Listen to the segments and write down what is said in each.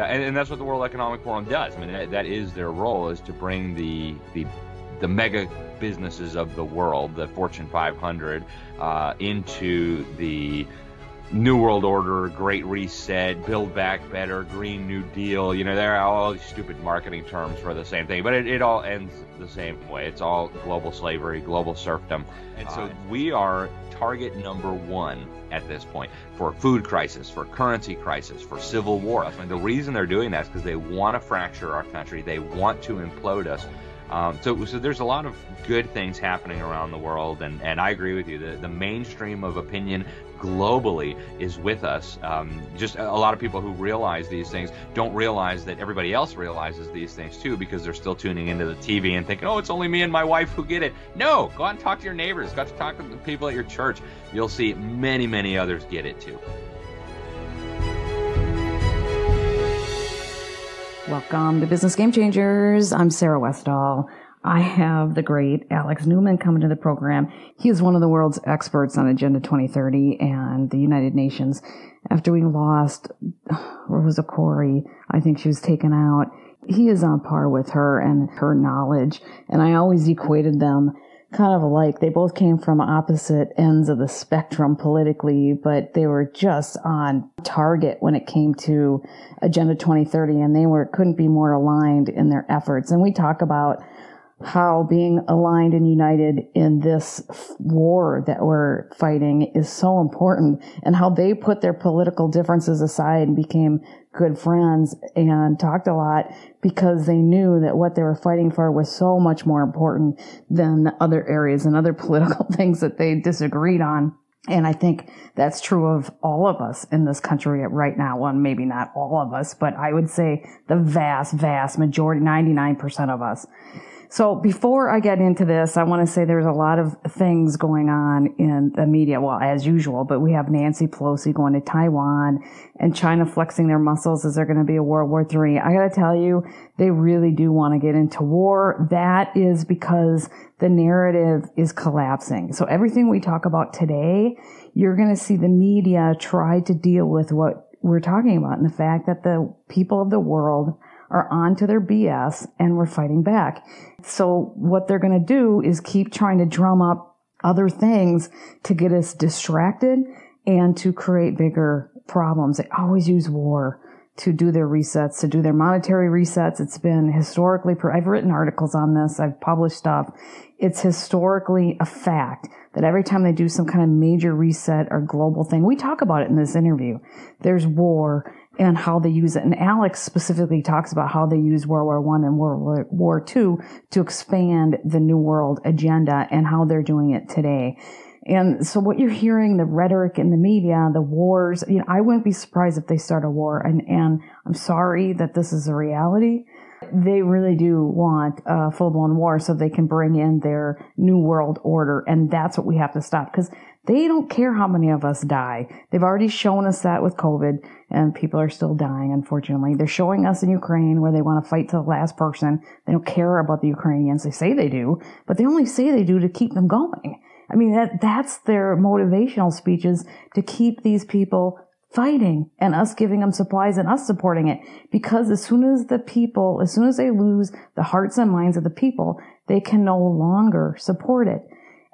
Yeah, and, and, that's what the World Economic Forum does. I mean, that, that is their role is to bring the the the mega businesses of the world, the Fortune 500, uh, into the New World Order, Great Reset, Build Back Better, Green New Deal. You know, there are all these stupid marketing terms for the same thing, but it, it all ends the same way. It's all global slavery, global serfdom. And so uh, we are target number one at this point for food crisis, for currency crisis, for civil war. I mean, the reason they're doing that is because they want to fracture our country. They want to implode us. Um, so, so there's a lot of good things happening around the world, and, and I agree with you. The, the mainstream of opinion globally is with us. Um, just a lot of people who realize these things don't realize that everybody else realizes these things too because they're still tuning into the TV and thinking, oh, it's only me and my wife who get it. No, go out and talk to your neighbors. Go out to talk to the people at your church. You'll see many, many others get it too. Welcome to Business Game Changers. I'm Sarah Westall. I have the great Alex Newman coming to the program. He is one of the world's experts on Agenda 2030 and the United Nations. After we lost, Rosa Koire? I think she was taken out. He is on par with her and her knowledge. And I always equated them kind of alike. They both came from opposite ends of the spectrum politically, but they were just on target when it came to Agenda 2030 and they were, couldn't be more aligned in their efforts. And we talk about how being aligned and united in this war that we're fighting is so important and how they put their political differences aside and became good friends and talked a lot because they knew that what they were fighting for was so much more important than other areas and other political things that they disagreed on. And I think that's true of all of us in this country right now. Well, maybe not all of us, but I would say the vast, vast majority, 99% of us. So before I get into this, I want to say there's a lot of things going on in the media. Well, as usual, but we have Nancy Pelosi going to Taiwan and China flexing their muscles. Is there going to be a World War III? I got to tell you, they really do want to get into war. That is because the narrative is collapsing. So everything we talk about today, you're going to see the media try to deal with what we're talking about and the fact that the people of the world are onto their BS and we're fighting back. So what they're going to do is keep trying to drum up other things to get us distracted and to create bigger problems. They always use war to do their resets, to do their monetary resets. It's been historically, I've written articles on this. I've published stuff. It's historically a fact that every time they do some kind of major reset or global thing, we talk about it in this interview. There's war and how they use it. And Alex specifically talks about how they use World War One and World War Two to expand the New World agenda and how they're doing it today. And so what you're hearing, the rhetoric in the media, the wars, you know, I wouldn't be surprised if they start a war. And, and I'm sorry that this is a reality. They really do want a full blown war so they can bring in their new world order. And that's what we have to stop because they don't care how many of us die. They've already shown us that with COVID and people are still dying, unfortunately. They're showing us in Ukraine where they want to fight to the last person. They don't care about the Ukrainians. They say they do, but they only say they do to keep them going. I mean, that, that's their motivational speeches to keep these people fighting and us giving them supplies and us supporting it. Because as soon as the people, as soon as they lose the hearts and minds of the people, they can no longer support it.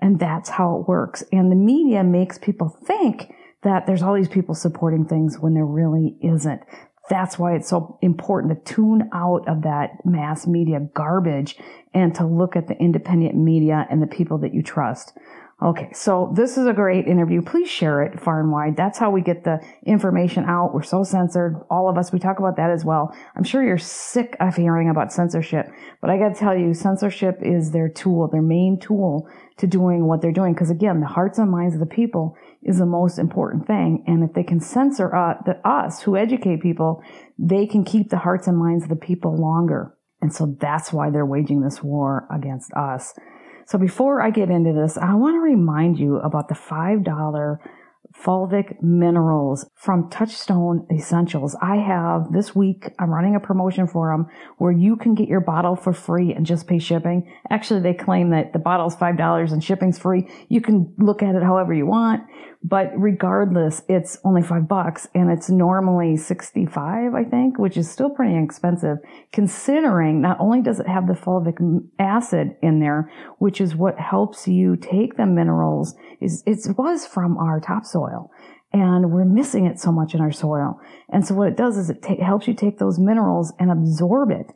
And that's how it works. And the media makes people think that there's all these people supporting things when there really isn't. That's why it's so important to tune out of that mass media garbage and to look at the independent media and the people that you trust. Okay, so this is a great interview. Please share it far and wide. That's how we get the information out. We're so censored. All of us, we talk about that as well. I'm sure you're sick of hearing about censorship, but I gotta tell you, censorship is their tool, their main tool to doing what they're doing. Because again, the hearts and minds of the people is the most important thing. And if they can censor uh, the, us who educate people, they can keep the hearts and minds of the people longer. And so that's why they're waging this war against us. So before I get into this, I want to remind you about the $5 fulvic minerals from Touchstone Essentials. I have this week, I'm running a promotion for them where you can get your bottle for free and just pay shipping. Actually, they claim that the bottle's $5 and shipping's free. You can look at it however you want, But regardless, it's only five bucks and it's normally 65, I think, which is still pretty expensive considering not only does it have the fulvic acid in there, which is what helps you take the minerals is, it was from our topsoil and we're missing it so much in our soil. And so what it does is it ta- helps you take those minerals and absorb it.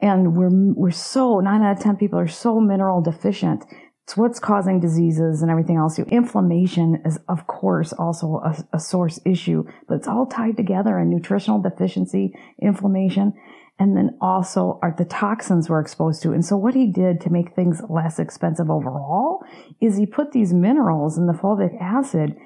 And we're, we're so, nine out of 10 people are so mineral deficient. It's what's causing diseases and everything else. Inflammation is, of course, also a, a source issue, but it's all tied together in nutritional deficiency, inflammation, and then also are the toxins we're exposed to. And so what he did to make things less expensive overall is he put these minerals in the fulvic acid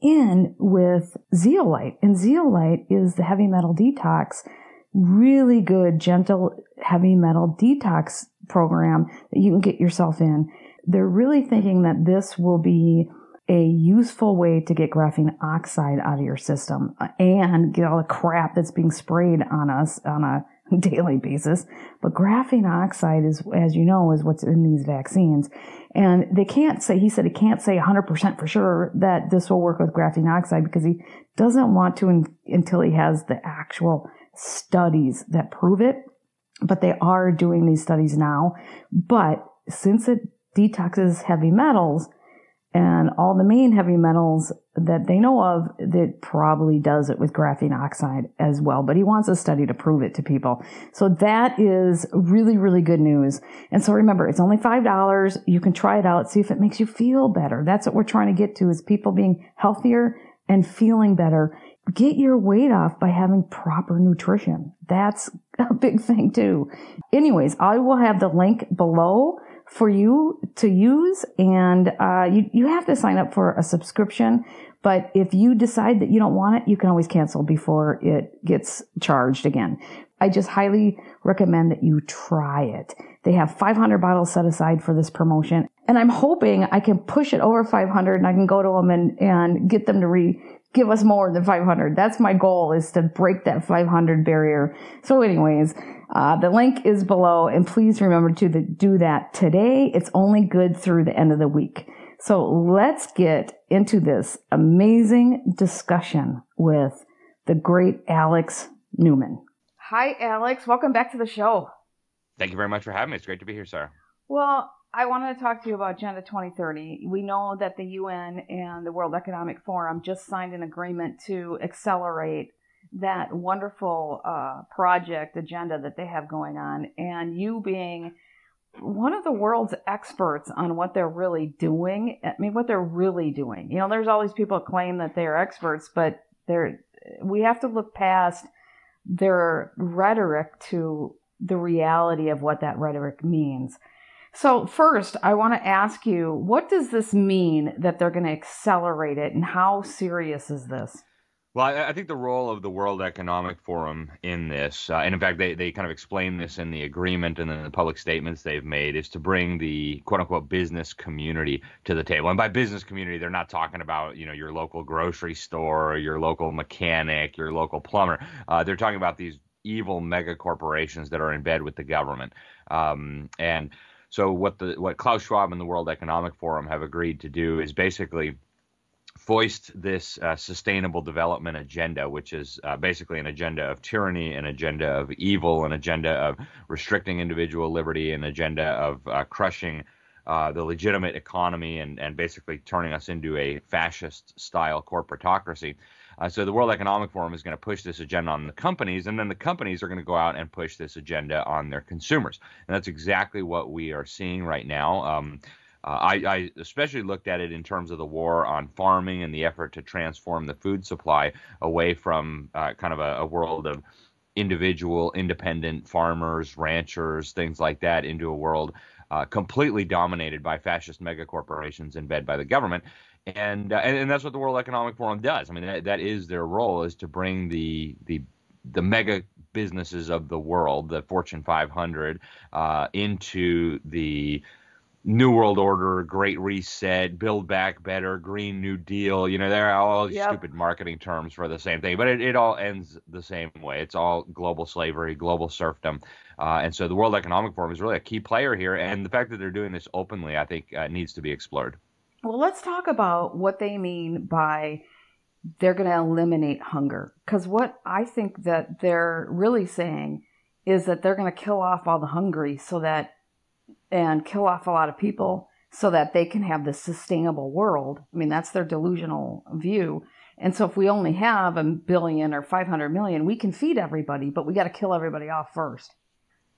in with zeolite. And zeolite is the heavy metal detox, really good, gentle heavy metal detox program that you can get yourself in. They're really thinking that this will be a useful way to get graphene oxide out of your system and get all the crap that's being sprayed on us on a daily basis. But graphene oxide is, as you know, is what's in these vaccines. And they can't say, he said he can't say 100% for sure that this will work with graphene oxide because he doesn't want to in, until he has the actual studies that prove it. But they are doing these studies now. But since it detoxes heavy metals, and all the main heavy metals that they know of that probably does it with graphene oxide as well. But he wants a study to prove it to people. So that is really, really good news. And so remember, it's only $5. You can try it out, see if it makes you feel better. That's what we're trying to get to is people being healthier and feeling better. Get your weight off by having proper nutrition. That's a big thing too. Anyways, I will have the link below for you to use and uh, you, you have to sign up for a subscription but if you decide that you don't want it you can always cancel before it gets charged again. I just highly recommend that you try it. They have 500 bottles set aside for this promotion and i'm hoping i can push it over 500 and i can go to them and, and get them to re give us more than 500 that's my goal is to break that 500 barrier so anyways uh, the link is below, and please remember to the, do that today. It's only good through the end of the week. So let's get into this amazing discussion with the great Alex Newman. Hi, Alex. Welcome back to the show. Thank you very much for having me. It's great to be here, Sarah. Well, I wanted to talk to you about Agenda 2030. We know that the UN and the World Economic Forum just signed an agreement to accelerate that wonderful uh, project agenda that they have going on, and you being one of the world's experts on what they're really doing. I mean, what they're really doing. You know, there's all these people claim that they're experts, but they're we have to look past their rhetoric to the reality of what that rhetoric means. So, first, I want to ask you what does this mean that they're going to accelerate it, and how serious is this? Well, I, I, think the role of the World Economic Forum in this, uh, and in fact, they, they kind of explain this in the agreement and in the public statements they've made, is to bring the quote unquote business community to the table. And by business community, they're not talking about you know your local grocery store, your local mechanic, your local plumber. Uh, they're talking about these evil mega corporations that are in bed with the government. Um, and so what the what Klaus Schwab and the World Economic Forum have agreed to do is basically foist this uh, sustainable development agenda, which is uh, basically an agenda of tyranny, an agenda of evil, an agenda of restricting individual liberty, an agenda of uh, crushing uh, the legitimate economy and, and basically turning us into a fascist style corporatocracy. Uh, so the World Economic Forum is going to push this agenda on the companies, and then the companies are going to go out and push this agenda on their consumers. And that's exactly what we are seeing right now. Um, uh, I, I, especially looked at it in terms of the war on farming and the effort to transform the food supply away from uh, kind of a, a, world of individual, independent farmers, ranchers, things like that, into a world uh, completely dominated by fascist megacorporations in bed by the government. And, uh, and, and that's what the World Economic Forum does. I mean, that, that is their role is to bring the the the mega businesses of the world, the Fortune 500, uh, into the New World Order, Great Reset, Build Back Better, Green New Deal. You know, there are all these yep. stupid marketing terms for the same thing, but it, it all ends the same way. It's all global slavery, global serfdom. Uh, and so the World Economic Forum is really a key player here. And the fact that they're doing this openly, I think, uh, needs to be explored. Well, let's talk about what they mean by they're going to eliminate hunger. Because what I think that they're really saying is that they're going to kill off all the hungry so that, and kill off a lot of people so that they can have this sustainable world. I mean, that's their delusional view. And so if we only have a billion or 500 million, we can feed everybody, but we got to kill everybody off first.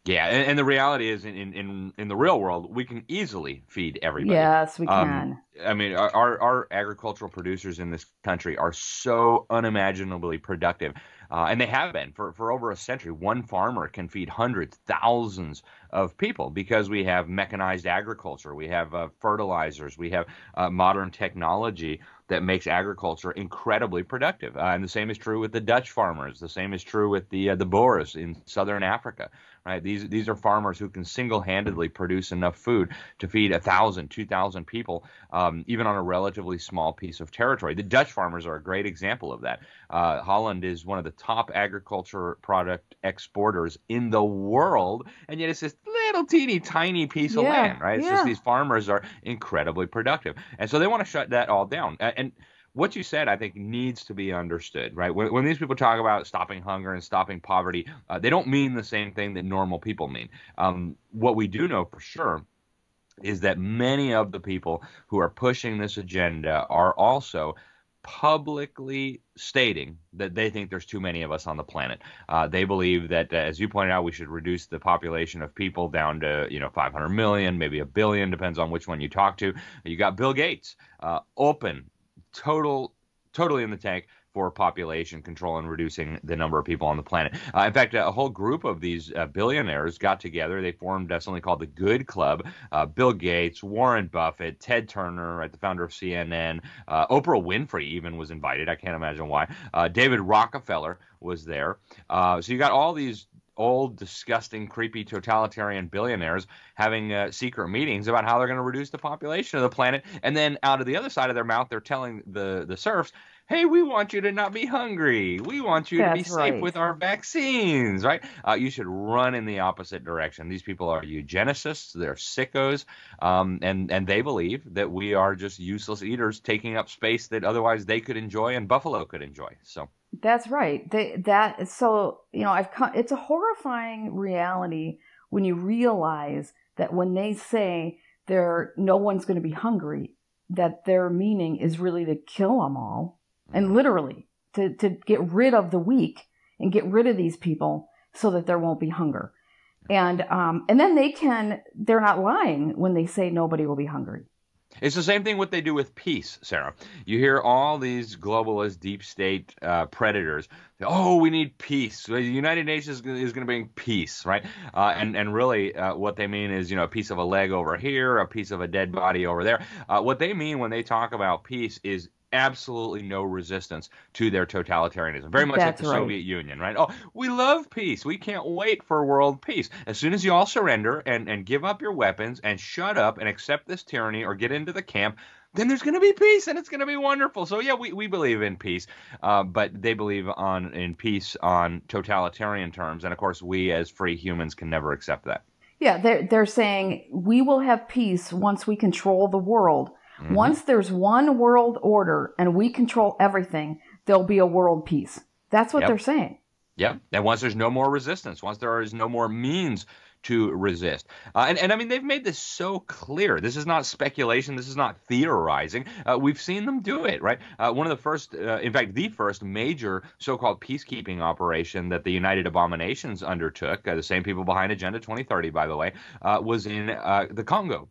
Yeah, and, and, the reality is, in, in in the real world, we can easily feed everybody. Yes, we um, can. Um, I mean, our our agricultural producers in this country are so unimaginably productive, uh, and they have been for for over a century. One farmer can feed hundreds, thousands of people because we have mechanized agriculture, we have uh, fertilizers, we have uh, modern technology that makes agriculture incredibly productive. Uh, and the same is true with the Dutch farmers. The same is true with the uh, the Boers in southern Africa right? These these are farmers who can single-handedly produce enough food to feed a thousand, two thousand people, um, even on a relatively small piece of territory. The Dutch farmers are a great example of that. Uh, Holland is one of the top agriculture product exporters in the world, and yet it's this little teeny tiny piece of land, right? It's yeah. just these farmers are incredibly productive, and so they want to shut that all down. And what you said, I think, needs to be understood, right? When, when these people talk about stopping hunger and stopping poverty, uh, they don't mean the same thing that normal people mean. Um, what we do know for sure is that many of the people who are pushing this agenda are also publicly stating that they think there's too many of us on the planet. Uh, they believe that, uh, as you pointed out, we should reduce the population of people down to you know 500 million, maybe a billion, depends on which one you talk to. You got Bill Gates, uh, open total totally in the tank for population control and reducing the number of people on the planet. Uh, in fact, a whole group of these uh, billionaires got together. They formed uh, something called the Good Club. Uh, Bill Gates, Warren Buffett, Ted Turner, right, the founder of CNN, uh, Oprah Winfrey even was invited. I can't imagine why. Uh, David Rockefeller was there. so you got all these old, disgusting, creepy totalitarian billionaires having uh, secret meetings about how they're going to reduce the population of the planet, and then out of the other side of their mouth, they're telling the the serfs, "Hey, we want you to not be hungry. We want you That's to be safe right. with our vaccines." Right? Uh, you should run in the opposite direction. These people are eugenicists. They're sickos, um, and and they believe that we are just useless eaters taking up space that otherwise they could enjoy and buffalo could enjoy. So. That's right. They, that so you know I've come, it's a horrifying reality when you realize that when they say there no one's going to be hungry, that their meaning is really to kill them all and literally to to get rid of the weak and get rid of these people so that there won't be hunger. And um and then they can they're not lying when they say nobody will be hungry. It's the same thing what they do with peace, Sarah. You hear all these globalist, deep state uh, predators. Say, oh, we need peace. The United Nations is going to bring peace, right? Uh, and and really, uh, what they mean is, you know, a piece of a leg over here, a piece of a dead body over there. Uh, what they mean when they talk about peace is absolutely no resistance to their totalitarianism. Very much That's like the right. Soviet Union, right? Oh, we love peace. We can't wait for world peace. As soon as you all surrender and, and give up your weapons and shut up and accept this tyranny or get into the camp, then there's going to be peace and it's going to be wonderful. So yeah, we, we believe in peace, uh, but they believe on in peace on totalitarian terms, and of course we as free humans can never accept that. Yeah, they're they're saying we will have peace once we control the world. Mm-hmm. Once there's one world order and we control everything, there'll be a world peace. That's what Yep. they're saying. Yeah, and once there's no more resistance, once there is no more means to resist, uh, and and I mean they've made this so clear. This is not speculation. This is not theorizing. Uh, we've seen them do it, right? Uh, one of the first, uh, in fact, the first major so-called peacekeeping operation that the United Abominations undertook, uh, the same people behind Agenda 2030, by the way, uh, was in uh, the Congo.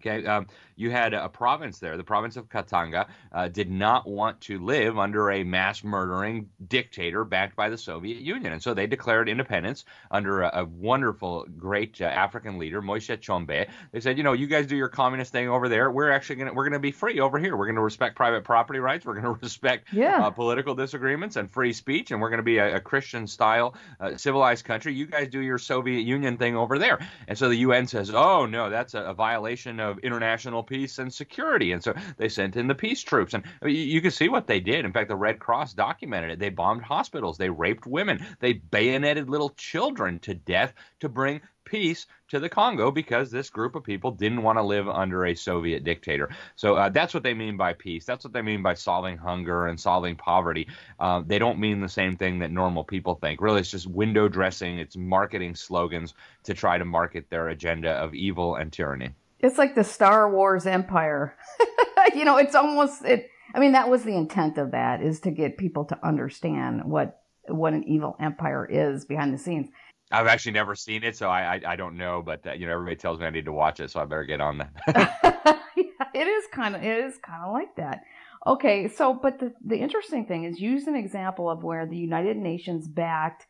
Okay, um, you had a province there, the province of Katanga, uh, did not want to live under a mass murdering dictator backed by the Soviet Union, and so they declared independence under a, a wonderful, great uh, African leader, Moise Tshombe. They said, you know, you guys do your communist thing over there. We're actually gonna we're gonna be free over here. We're gonna respect private property rights. We're gonna respect Yeah. uh, political disagreements and free speech, and we're gonna be a, a Christian style uh, civilized country. You guys do your Soviet Union thing over there. And so the UN says, oh, no, that's a, a violation of international peace and security. And so they sent in the peace troops. And I mean, you, can see what they did. In fact, the Red Cross documented it. They bombed hospitals, they raped women, they bayoneted little children to death to bring peace to the Congo because this group of people didn't want to live under a Soviet dictator. So uh, that's what they mean by peace. That's what they mean by solving hunger and solving poverty. Uh, they don't mean the same thing that normal people think. Really, it's just window dressing, it's marketing slogans to try to market their agenda of evil and tyranny. It's like the Star Wars Empire. you know, it's almost it. I mean, that was the intent of that is to get people to understand what what an evil empire is behind the scenes. I've actually never seen it, so I I, I don't know. But uh, you know, everybody tells me I need to watch it, so I better get on that. yeah, it is kind of it is kind of like that. Okay, so but the the interesting thing is use an example of where the United Nations backed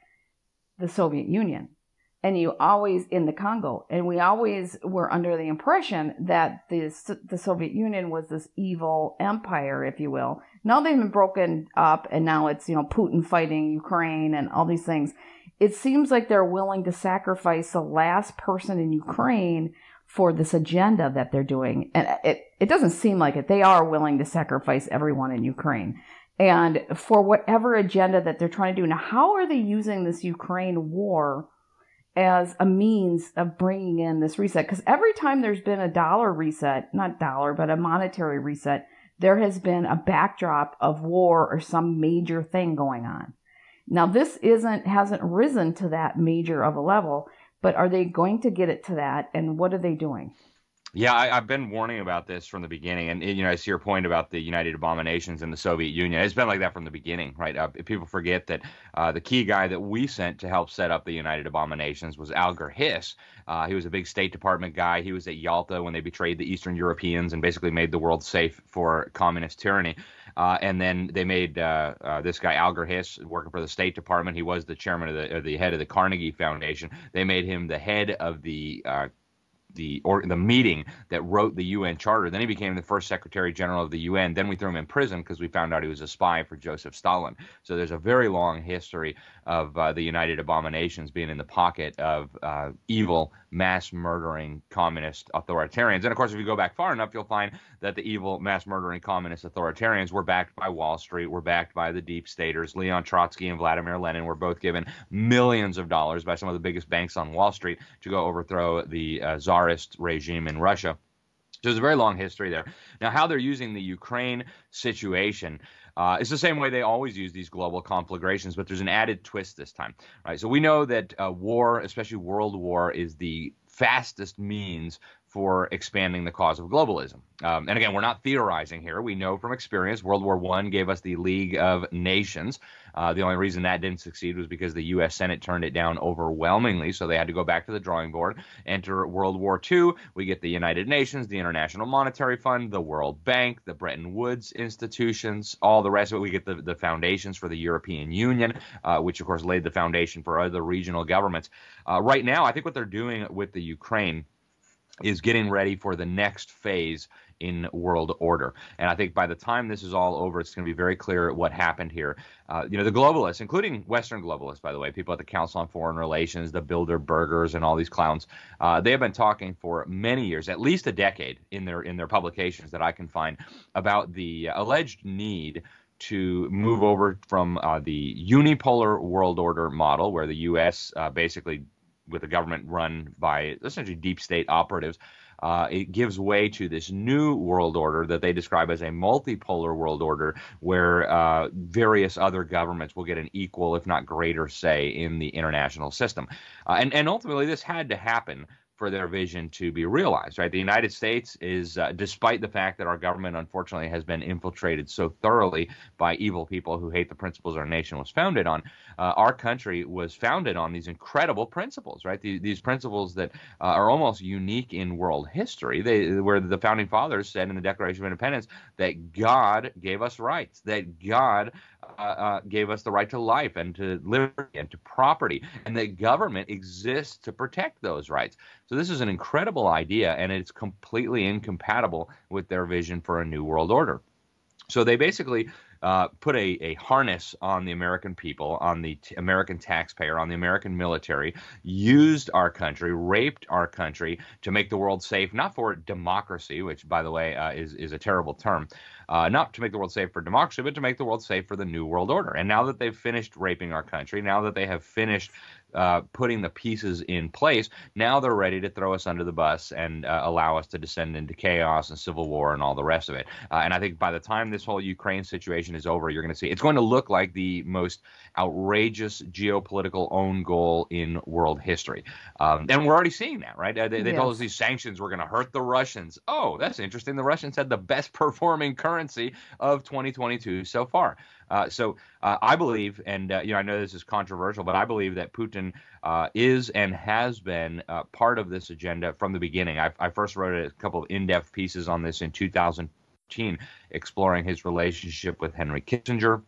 the Soviet Union, and you always in the Congo, and we always were under the impression that this the Soviet Union was this evil empire, if you will. Now they've been broken up, and now it's you know Putin fighting Ukraine and all these things it seems like they're willing to sacrifice the last person in Ukraine for this agenda that they're doing. And it, it doesn't seem like it. They are willing to sacrifice everyone in Ukraine. And for whatever agenda that they're trying to do. Now, how are they using this Ukraine war as a means of bringing in this reset? Because every time there's been a dollar reset, not dollar, but a monetary reset, there has been a backdrop of war or some major thing going on. Now this isn't hasn't risen to that major of a level, but are they going to get it to that and what are they doing? Yeah, I, have been warning about this from the beginning, and you know, I see your point about the United Abominations and the Soviet Union. It's been like that from the beginning, right? Uh, people forget that uh, the key guy that we sent to help set up the United Abominations was Alger Hiss. Uh, he was a big State Department guy. He was at Yalta when they betrayed the Eastern Europeans and basically made the world safe for communist tyranny. Uh, and then they made uh, uh, this guy Alger Hiss working for the State Department. He was the chairman of the, the head of the Carnegie Foundation. They made him the head of the the or the meeting that wrote the UN Charter. Then he became the first Secretary General of the UN. Then we threw him in prison because we found out he was a spy for Joseph Stalin. So there's a very long history of uh, the United Abominations being in the pocket of uh, evil, mass murdering communist authoritarians. And of course, if you go back far enough, you'll find that the evil, mass murdering communist authoritarians were backed by Wall Street, were backed by the deep staters. Leon Trotsky and Vladimir Lenin were both given millions of dollars by some of the biggest banks on Wall Street to go overthrow the uh, czarist regime in Russia. So there's a very long history there. Now, how they're using the Ukraine situation uh, it's the same way they always use these global conflagrations, but there's an added twist this time. Right. So we know that uh, war, especially world war, is the fastest means for expanding the cause of globalism. Um, and again, we're not theorizing here. We know from experience, World War One gave us the League of Nations. Uh, the only reason that didn't succeed was because the U.S. Senate turned it down overwhelmingly, so they had to go back to the drawing board. Enter World War II, we get the United Nations, the International Monetary Fund, the World Bank, the Bretton Woods institutions, all the rest of it. We get the, the foundations for the European Union, uh, which of course laid the foundation for other regional governments. Uh, right now, I think what they're doing with the Ukraine is getting ready for the next phase in world order. And I think by the time this is all over, it's going to be very clear what happened here. Uh, you know, the globalists, including Western globalists, by the way, people at the Council on Foreign Relations, the Bilderbergers, and all these clowns, uh, they have been talking for many years, at least a decade, in their in their publications that I can find about the alleged need to move over from uh, the unipolar world order model, where the U.S. Uh, basically with a government run by essentially deep state operatives. Uh, it gives way to this new world order that they describe as a multipolar world order, where uh, various other governments will get an equal, if not greater, say in the international system. Uh, and, and ultimately, this had to happen for their vision to be realized, right? The United States is, uh, despite the fact that our government unfortunately has been infiltrated so thoroughly by evil people who hate the principles our nation was founded on, uh, our country was founded on these incredible principles, right? These, these principles that uh, are almost unique in world history, they, where the founding fathers said in the Declaration of Independence that God gave us rights, that God uh, uh, gave us the right to life and to liberty and to property, and that government exists to protect those rights. So this is an incredible idea, and it's completely incompatible with their vision for a new world order. So they basically uh, put a, a harness on the American people, on the t- American taxpayer, on the American military, used our country, raped our country to make the world safe, not for democracy, which, by the way, uh, is, is a terrible term, uh, not to make the world safe for democracy, but to make the world safe for the New World Order. And now that they've finished raping our country, now that they have finished uh, putting the pieces in place. Now they're ready to throw us under the bus and uh, allow us to descend into chaos and civil war and all the rest of it. Uh, and I think by the time this whole Ukraine situation is over, you're going to see it's going to look like the most outrageous geopolitical own goal in world history. Um, and we're already seeing that, right? They, they yes. told us these sanctions were going to hurt the Russians. Oh, that's interesting. The Russians had the best performing currency of 2022 so far. Uh, so uh, I believe, and uh, you know, I know this is controversial, but I believe that Putin uh, is and has been uh, part of this agenda from the beginning. I, I first wrote a couple of in-depth pieces on this in 2015, exploring his relationship with Henry Kissinger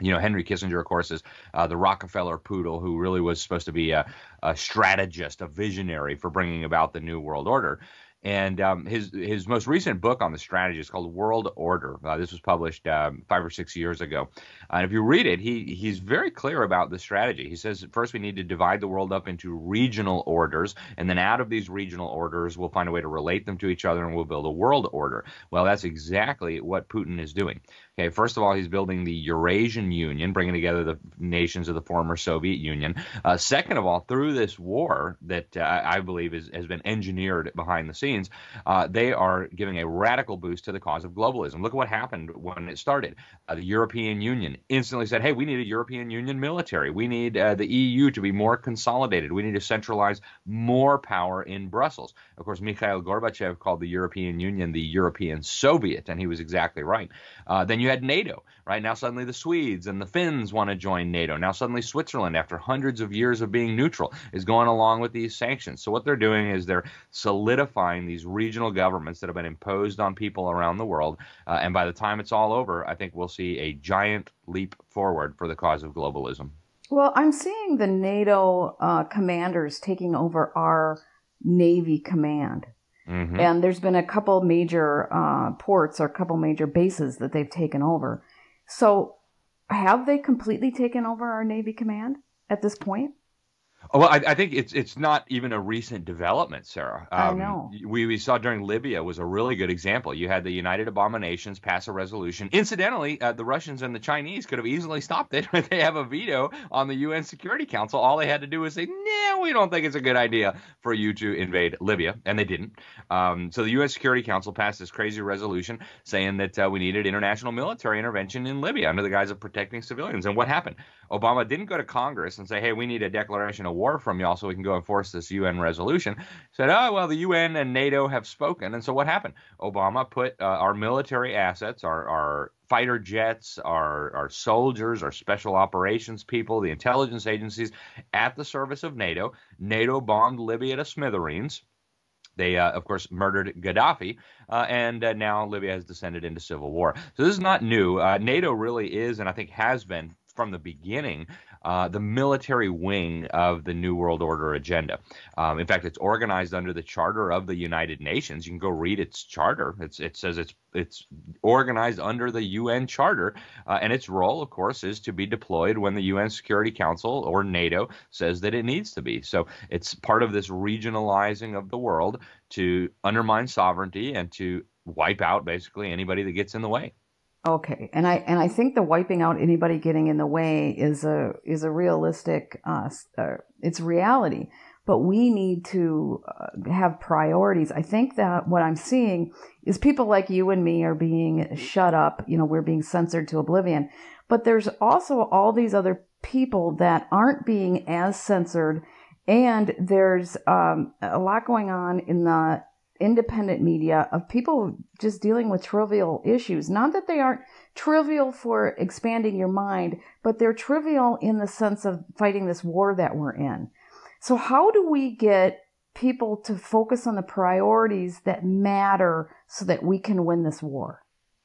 you know, Henry Kissinger, of course, is uh, the Rockefeller poodle who really was supposed to be a, a, strategist, a visionary for bringing about the New World Order. And um, his his most recent book on the strategy is called World Order. Uh, this was published um, five or six years ago. Uh, and if you read it, he he's very clear about the strategy. He says first we need to divide the world up into regional orders, and then out of these regional orders, we'll find a way to relate them to each other, and we'll build a world order. Well, that's exactly what Putin is doing. Okay, first of all, he's building the Eurasian Union, bringing together the nations of the former Soviet Union. Uh, second of all, through this war that uh, I believe is, has been engineered behind the scenes, uh, they are giving a radical boost to the cause of globalism. Look at what happened when it started. Uh, the European Union instantly said, hey, we need a European Union military. We need uh, the EU to be more consolidated. We need to centralize more power in Brussels. Of course, Mikhail Gorbachev called the European Union the European Soviet, and he was exactly right. Uh, then you had NATO, right? Now suddenly the Swedes and the Finns want to join NATO. Now suddenly Switzerland, after hundreds of years of being neutral, is going along with these sanctions. So what they're doing is they're solidifying these regional governments that have been imposed on people around the world. Uh, and by the time it's all over, I think we'll see a giant leap forward for the cause of globalism. Well, I'm seeing the NATO uh, commanders taking over our Navy command. Mm-hmm. And there's been a couple major uh, ports or a couple major bases that they've taken over. So, have they completely taken over our Navy command at this point? Oh, well, I, I, think it's it's not even a recent development, Sarah. Um, I know. We, we saw during Libya was a really good example. You had the United Abominations pass a resolution. Incidentally, uh, the Russians and the Chinese could have easily stopped it. they have a veto on the UN Security Council. All they had to do was say, "No, we don't think it's a good idea for you to invade Libya," and they didn't. Um, so the UN Security Council passed this crazy resolution saying that uh, we needed international military intervention in Libya under the guise of protecting civilians. And what happened? Obama didn't go to Congress and say, "Hey, we need a declaration of war from y'all so we can go enforce this UN resolution." He said, "Oh, well, the UN and NATO have spoken." And so what happened? Obama put uh, our military assets, our our fighter jets, our our soldiers, our special operations people, the intelligence agencies at the service of NATO. NATO bombed Libya to smithereens. They, uh, of course, murdered Gaddafi, uh, and uh, now Libya has descended into civil war. So this is not new. Uh, NATO really is, and I think has been from the beginning uh, the military wing of the New World Order agenda. Um, in fact, it's organized under the Charter of the United Nations. You can go read its charter. It's, it says it's it's organized under the UN Charter, uh, and its role, of course, is to be deployed when the UN Security Council or NATO says that it needs to be. So it's part of this regionalizing of the world to undermine sovereignty and to wipe out basically anybody that gets in the way. Okay, and I and I think the wiping out anybody getting in the way is a is a realistic uh, uh, it's reality, but we need to uh, have priorities. I think that what I'm seeing is people like you and me are being shut up. You know, we're being censored to oblivion, but there's also all these other people that aren't being as censored, and there's um, a lot going on in the independent media of people just dealing with trivial issues. Not that they aren't trivial for expanding your mind, but they're trivial in the sense of fighting this war that we're in. So, how do we get people to focus on the priorities that matter so that we can win this war?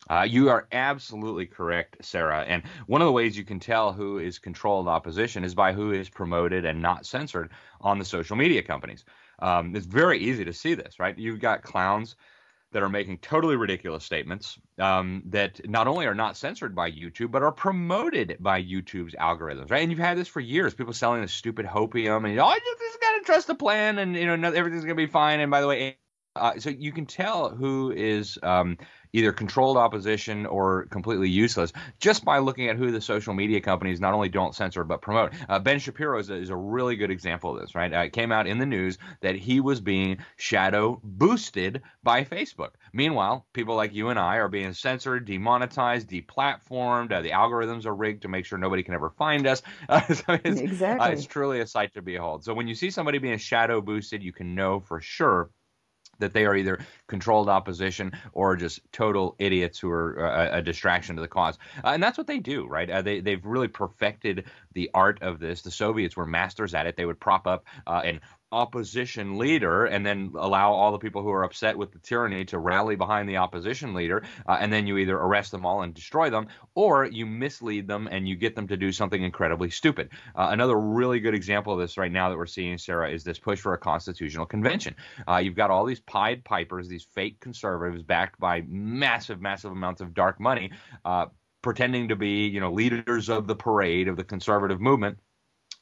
Uh, you are absolutely correct, Sarah. And one of the ways you can tell who is controlled opposition is by who is promoted and not censored on the social media companies. Um, it's very easy to see this, right? You've got clowns that are making totally ridiculous statements um, that not only are not censored by YouTube, but are promoted by YouTube's algorithms, right? And you've had this for years. People selling this stupid hopium, and oh, you just got to trust the plan, and you know, everything's gonna be fine. And by the way, uh, so you can tell who is um, either controlled opposition or completely useless just by looking at who the social media companies not only don't censor but promote. Uh, ben Shapiro is a, is a, really good example of this, right? Uh, it came out in the news that he was being shadow boosted by Facebook. Meanwhile, people like you and I are being censored, demonetized, deplatformed. Uh, the algorithms are rigged to make sure nobody can ever find us. Uh, so it's, uh, exactly. it's truly a sight to behold. So when you see somebody being shadow boosted, you can know for sure that they are either controlled opposition or just total idiots who are uh, a distraction to the cause. Uh, and that's what they do, right? Uh, they, they've really perfected the art of this. The Soviets were masters at it. They would prop up uh, and opposition leader and then allow all the people who are upset with the tyranny to rally behind the opposition leader uh, and then you either arrest them all and destroy them or you mislead them and you get them to do something incredibly stupid. Uh, another really good example of this right now that we're seeing sarah is this push for a constitutional convention. Uh, you've got all these pied pipers these fake conservatives backed by massive massive amounts of dark money uh, pretending to be you know leaders of the parade of the conservative movement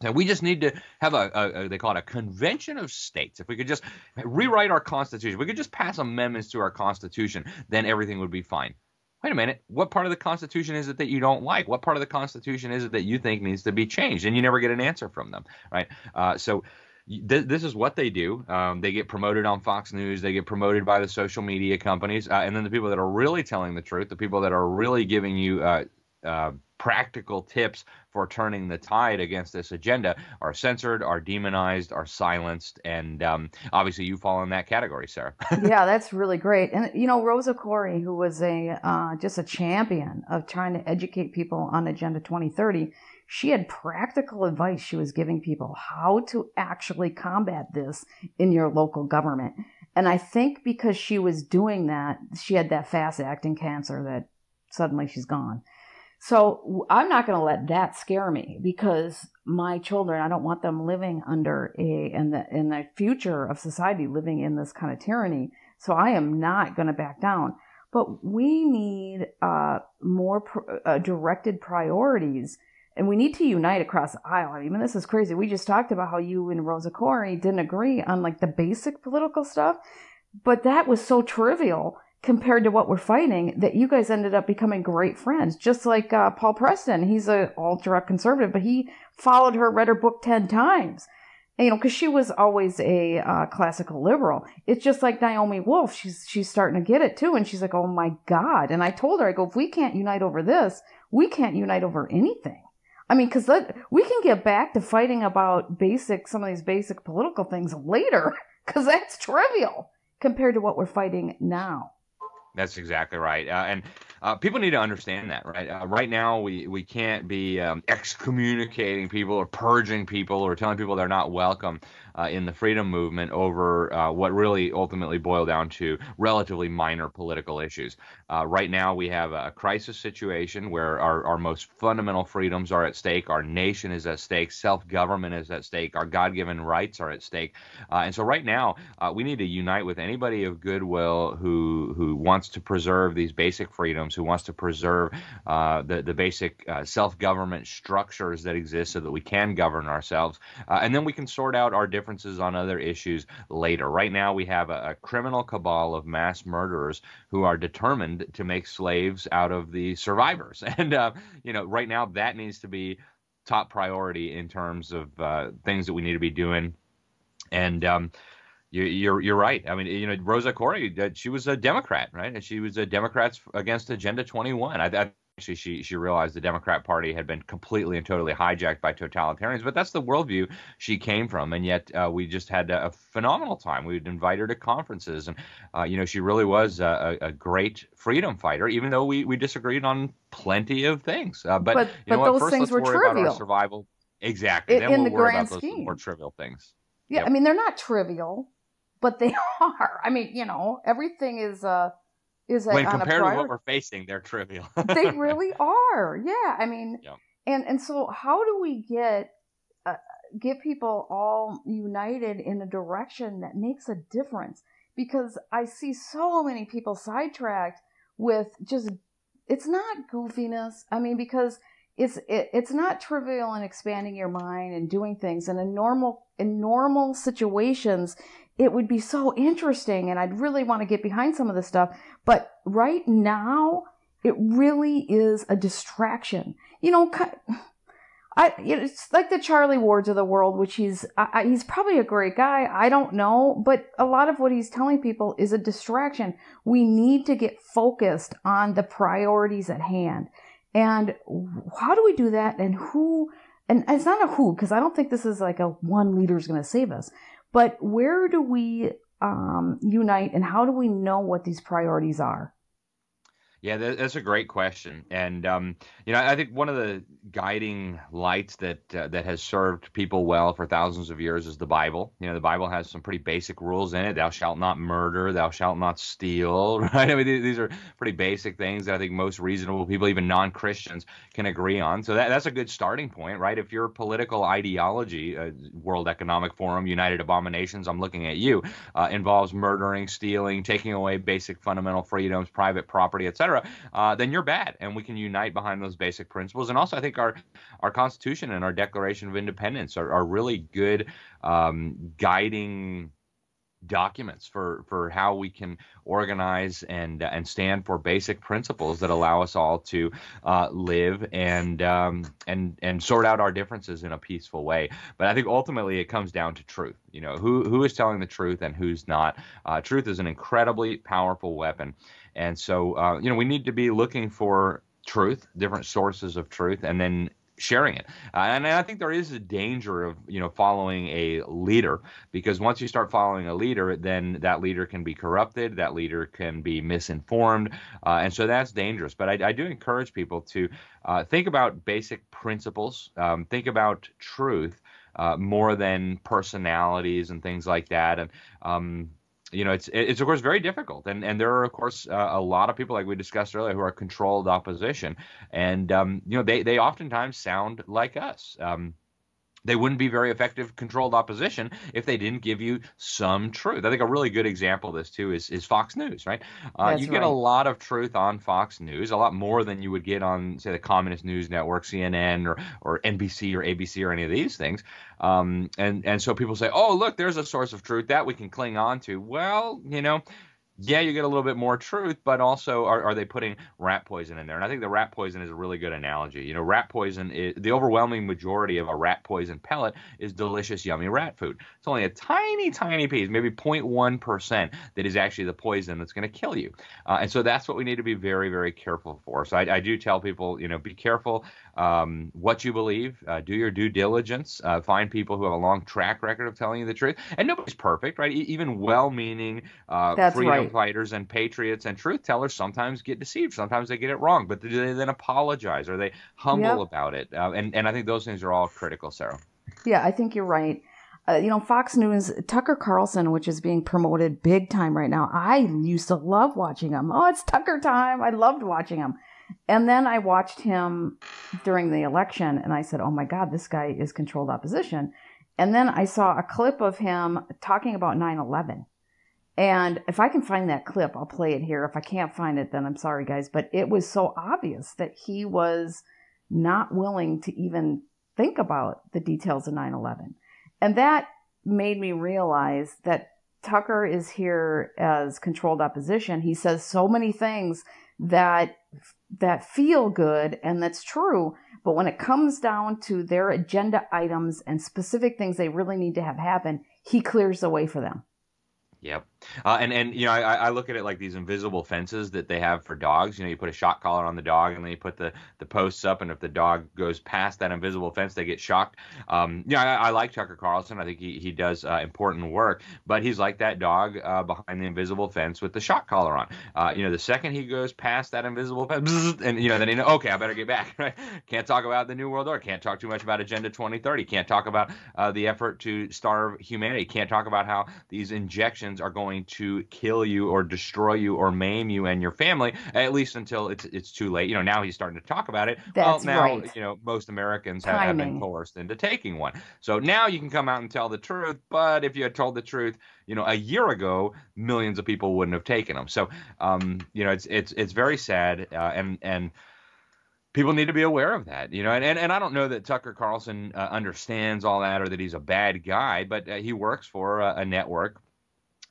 and we just need to have a, a, a, they call it a convention of states. If we could just rewrite our constitution, we could just pass amendments to our constitution, then everything would be fine. Wait a minute. What part of the Constitution is it that you don't like? What part of the Constitution is it that you think needs to be changed? And you never get an answer from them, right? Uh, so this is what they do. Um, they get promoted on Fox News. They get promoted by the social media companies, uh, and then the people that are really telling the truth, the people that are really giving you uh, uh practical tips for turning the tide against this agenda are censored, are demonized, are silenced, and um, obviously you fall in that category, Sarah. yeah, that's really great. And you know, Rosa Koire, who was a uh, just a champion of trying to educate people on Agenda 2030, she had practical advice she was giving people how to actually combat this in your local government. And I think because she was doing that, she had that fast acting cancer that suddenly she's gone. So I'm not going to let that scare me because my children, I don't want them living under a in the in the future of society living in this kind of tyranny. So I am not going to back down. But we need uh, more pr- uh, directed priorities, and we need to unite across the aisle. I mean, this is crazy. We just talked about how you and Rosa Koire didn't agree on like the basic political stuff, but that was so trivial compared to what we're fighting that you guys ended up becoming great friends. Just like uh, paul preston he's a ultra conservative but he followed her read her book 10 times. You know because she was always a uh, classical liberal. It's just like naomi wolf she's she's starting to get it too and she's like oh my god. And i told her i go if we can't unite over this we can't unite over anything. I mean, because we can get back to fighting about basic, some of these basic political things later, because that's trivial compared to what we're fighting now. That's exactly right. Uh, and uh, people need to understand that, right? Uh, right now, we, we can't be um, excommunicating people or purging people or telling people they're not welcome uh, in the freedom movement over uh, what really ultimately boil down to relatively minor political issues. Uh, right now, we have a crisis situation where our, our most fundamental freedoms are at stake. Our nation is at stake. Self government is at stake. Our God given rights are at stake. Uh, and so, right now, uh, we need to unite with anybody of goodwill who, who wants to preserve these basic freedoms, who wants to preserve uh, the, the basic self government structures that exist so that we can govern ourselves. and then we can sort out our different differences on other issues later. Right now, we have a, a criminal cabal of mass murderers who are determined to make slaves out of the survivors. And, uh, you know, right now, that needs to be top priority in terms of uh, things that we need to be doing. And, um, you, you're you're right. I mean, you know, Rosa Koire, she was a Democrat, right? And she was a Democrats against Agenda 21. I, I Actually, she she realized the Democrat Party had been completely and totally hijacked by totalitarians. But that's the worldview she came from, and yet uh, we just had a, a, phenomenal time. We'd invite her to conferences, and uh, you know she really was a, a, great freedom fighter, even though we, we disagreed on plenty of things. Uh, but, but, you know but what? First, let's worry trivial. about our survival. Exactly. In, then we'll the worry grand about scheme. those more trivial things. Yeah, yep. I mean they're not trivial, but they are. I mean, you know, everything is. Uh, is when compared to what we're facing, they're trivial. they really are. Yeah, I mean, yeah. and and so how do we get uh, get people all united in a direction that makes a difference? because I see so many people sidetracked with just it's not goofiness. I mean, because it's it, it's not trivial in expanding your mind and doing things. And in normal in normal situations, it would be so interesting, and I'd really want to get behind some of this stuff. But right now, it really is a distraction. You know, I, it's like the Charlie Wards of the world, which he's I, he's probably a great guy. I don't know, but a lot of what he's telling people is a distraction. We need to get focused on the priorities at hand. And how do we do that? And who? And it's not a who because I don't think this is like a one leader is going to save us. But where do we um, unite, and how do we know what these priorities are? Yeah, that's a great question, and um, you know, I think one of the guiding lights that uh, that has served people well for thousands of years is the Bible. You know, the Bible has some pretty basic rules in it. Thou shalt not murder. Thou shalt not steal. Right? I mean, these are pretty basic things that I think most reasonable people, even non-Christians, can agree on. So that, that's a good starting point, right? If your political ideology, uh, World Economic Forum, United Abominations, I'm looking at you, uh, involves murdering, stealing, taking away basic fundamental freedoms, private property, etc., uh, then you're bad, and we can unite behind those basic principles. And also, I think our our Constitution and our Declaration of Independence are, are really good um, guiding documents for for how we can organize and uh, and stand for basic principles that allow us all to uh, live and um, and and sort out our differences in a peaceful way. But I think ultimately it comes down to truth. You know, who who is telling the truth and who's not. Uh, truth is an incredibly powerful weapon, and so uh, you know we need to be looking for truth, different sources of truth, and then sharing it. Uh, and I think there is a danger of you know following a leader because once you start following a leader, then that leader can be corrupted, that leader can be misinformed, uh, and so that's dangerous. But I, I do encourage people to uh, think about basic principles, um, think about truth. Uh, more than personalities and things like that, and um, you know, it's it's of course very difficult, and and there are of course uh, a lot of people like we discussed earlier who are controlled opposition, and um, you know they they oftentimes sound like us. Um, they wouldn't be very effective controlled opposition if they didn't give you some truth. I think a really good example of this too is, is Fox News, right? Uh, you get right. a lot of truth on Fox News, a lot more than you would get on, say, the Communist News Network, CNN, or or NBC or ABC or any of these things. Um, and and so people say, oh, look, there's a source of truth that we can cling on to. Well, you know, yeah, you get a little bit more truth, but also are, are they putting rat poison in there? And I think the rat poison is a really good analogy. You know, rat poison, is, the overwhelming majority of a rat poison pellet is delicious, yummy rat food. It's only a tiny, tiny piece, maybe 0.1%, that is actually the poison that's going to kill you. Uh, and so that's what we need to be very, very careful for. So I, I do tell people, you know, be careful um, what you believe, uh, do your due diligence, uh, find people who have a long track record of telling you the truth. And nobody's perfect, right? E- even well meaning uh, freedom right. fighters and patriots and truth tellers sometimes get deceived. Sometimes they get it wrong, but do they then apologize? Are they humble yep. about it? Uh, and, and I think those things are all critical, Sarah. Yeah, I think you're right. Uh, you know, Fox News, Tucker Carlson, which is being promoted big time right now. I used to love watching him. Oh, it's Tucker time. I loved watching him. And then I watched him during the election and I said, oh my God, this guy is controlled opposition. And then I saw a clip of him talking about 9 11. And if I can find that clip, I'll play it here. If I can't find it, then I'm sorry, guys. But it was so obvious that he was not willing to even think about the details of 9 11. And that made me realize that Tucker is here as controlled opposition. He says so many things that that feel good and that's true. But when it comes down to their agenda items and specific things they really need to have happen, he clears the way for them. Yep. Uh, and and you know I, I look at it like these invisible fences that they have for dogs. You know, you put a shock collar on the dog, and then you put the, the posts up, and if the dog goes past that invisible fence, they get shocked. Um, yeah, I, I like Tucker Carlson. I think he he does uh, important work, but he's like that dog uh, behind the invisible fence with the shock collar on. Uh, you know, the second he goes past that invisible fence, and you know, then you know, okay, I better get back. Right? Can't talk about the New World Order. Can't talk too much about Agenda 2030. Can't talk about uh, the effort to starve humanity. Can't talk about how these injections are going going to kill you or destroy you or maim you and your family, at least until it's it's too late. You know, now he's starting to talk about it. That's well, now, right. you know, most Americans have, have been coerced into taking one. So now you can come out and tell the truth. But if you had told the truth, you know, a year ago, millions of people wouldn't have taken them. So, um, you know, it's it's it's very sad, uh, and and people need to be aware of that, you know. And and, and I don't know that Tucker Carlson uh, understands all that or that he's a bad guy, but uh, he works for a, a network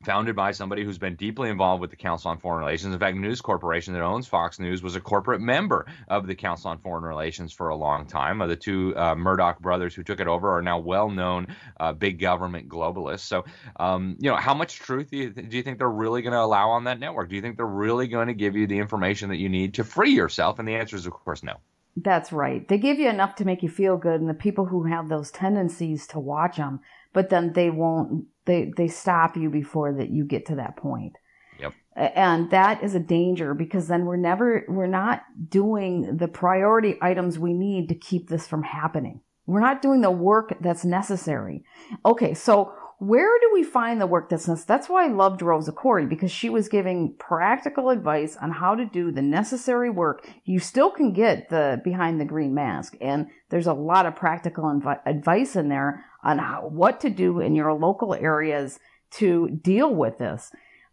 founded by somebody who's been deeply involved with the Council on Foreign Relations. In fact, News Corporation that owns Fox News was a corporate member of the Council on Foreign Relations for a long time. Uh, the two uh, Murdoch brothers who took it over are now well-known uh, big government globalists. So, um, you know, how much truth do you, th- do you think they're really going to allow on that network? Do you think they're really going to give you the information that you need to free yourself? And the answer is, of course, no. That's right. They give you enough to make you feel good, and the people who have those tendencies to watch them, but then they won't. They they stop you before that you get to that point. Yep. And that is a danger because then we're never we're not doing the priority items we need to keep this from happening. We're not doing the work that's necessary. Okay, so where do we find the work that's necessary? That's why I loved Rosa Koire because she was giving practical advice on how to do the necessary work. You still can get the behind the green mask, and there's a lot of practical invi- advice in there on how, what to do in your local areas to deal with this.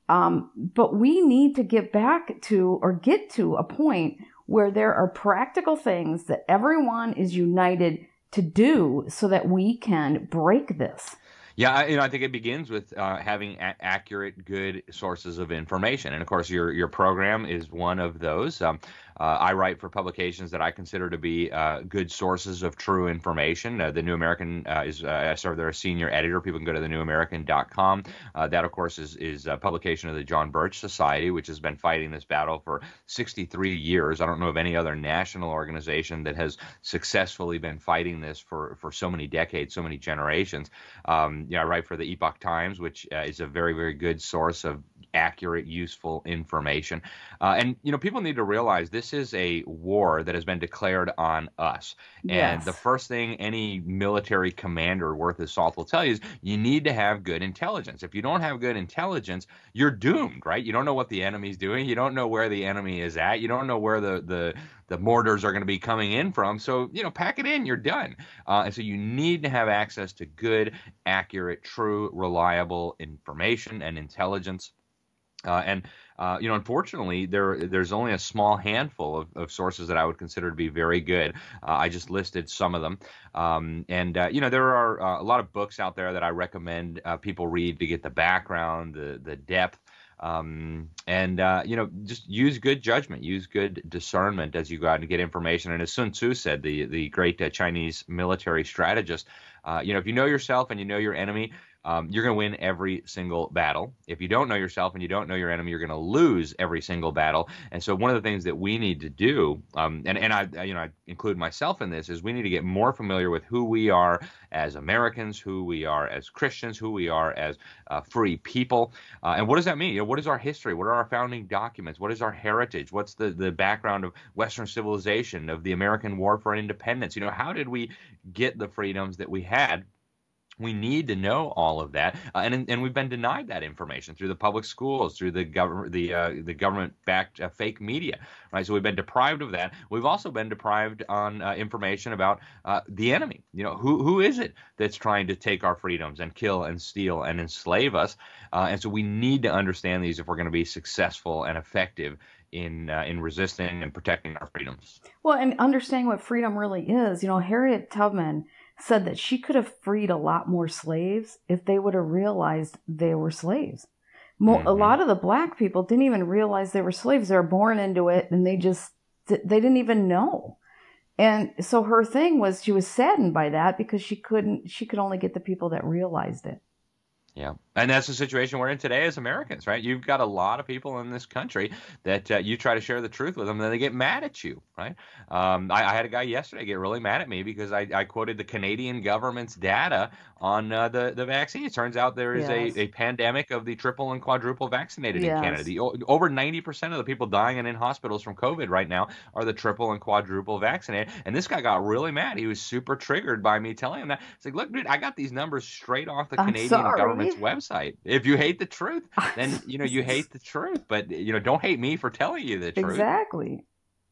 Um, but we need to get back to or get to a point where there are practical things that everyone is united to do so that we can break this. Yeah, I, you know, I think it begins with uh, having a- accurate, good sources of information, and of course, your your program is one of those. Um, uh, I write for publications that I consider to be uh, good sources of true information. Uh, the New American uh, is uh, I serve there as a senior editor. People can go to thenewamerican.com. Uh, that, of course, is is a publication of the John Birch Society, which has been fighting this battle for 63 years. I don't know of any other national organization that has successfully been fighting this for for so many decades, so many generations. Um, know, I write for the Epoch Times, which is a very very good source of accurate, useful information. And you know, people need to realize this is a war that has been declared on us. And Yes. the first thing any military commander worth his salt will tell you is you need to have good intelligence. If you don't have good intelligence, you're doomed, right? You don't know what the enemy's doing. You don't know where the enemy is at. You don't know where the the the mortars are going to be coming in from. So, you know, pack it in, you're done. Uh, and so you need to have access to good, accurate, true, reliable information and intelligence. Uh, and uh, you know, unfortunately, there there's only a small handful of, of sources that I would consider to be very good. Uh, I just listed some of them, um, and uh, you know, there are uh, a lot of books out there that I recommend uh, people read to get the background, the the depth. Um, and uh, you know, just use good judgment, use good discernment as you go out and get information. And as Sun Tzu said, the the great uh, Chinese military strategist, uh, you know, if you know yourself and you know your enemy, um, you're going to win every single battle. If you don't know yourself and you don't know your enemy, you're going to lose every single battle. And so, one of the things that we need to do, um, and and I, you know, I include myself in this, is we need to get more familiar with who we are as Americans, who we are as Christians, who we are as uh, free people, uh, and what does that mean? You know, what is our history? What are our founding documents? What is our heritage? What's the the background of Western civilization, of the American War for Independence? You know, how did we get the freedoms that we had? We need to know all of that, uh, and and we've been denied that information through the public schools, through the government, the uh, the government-backed uh, fake media, right? So we've been deprived of that. We've also been deprived on uh, information about uh, the enemy. You know, who who is it that's trying to take our freedoms and kill and steal and enslave us? Uh, and so we need to understand these if we're going to be successful and effective in uh, in resisting and protecting our freedoms. Well, and understanding what freedom really is, you know, Harriet Tubman said that she could have freed a lot more slaves if they would have realized they were slaves. Mo- A Mhm. lot of the black people didn't even realize they were slaves. They were born into it and they just, they didn't even know. And so her thing was she was saddened by that because she couldn't, she could only get the people that realized it. Yeah, and that's the situation we're in today as Americans, right? You've got a lot of people in this country that uh, you try to share the truth with them, and then they get mad at you, right? Um, I, I had a guy yesterday get really mad at me because I, I quoted the Canadian government's data on uh, the the vaccine. It turns out there is Yes. a, a pandemic of the triple and quadruple vaccinated Yes. in Canada. The, over ninety percent of the people dying and in hospitals from COVID right now are the triple and quadruple vaccinated. And this guy got really mad. He was super triggered by me telling him that. It's like, look, dude, I got these numbers straight off the Canadian government's website website. If you hate the truth, then you know you hate the truth. But you know, don't hate me for telling you the truth. Exactly.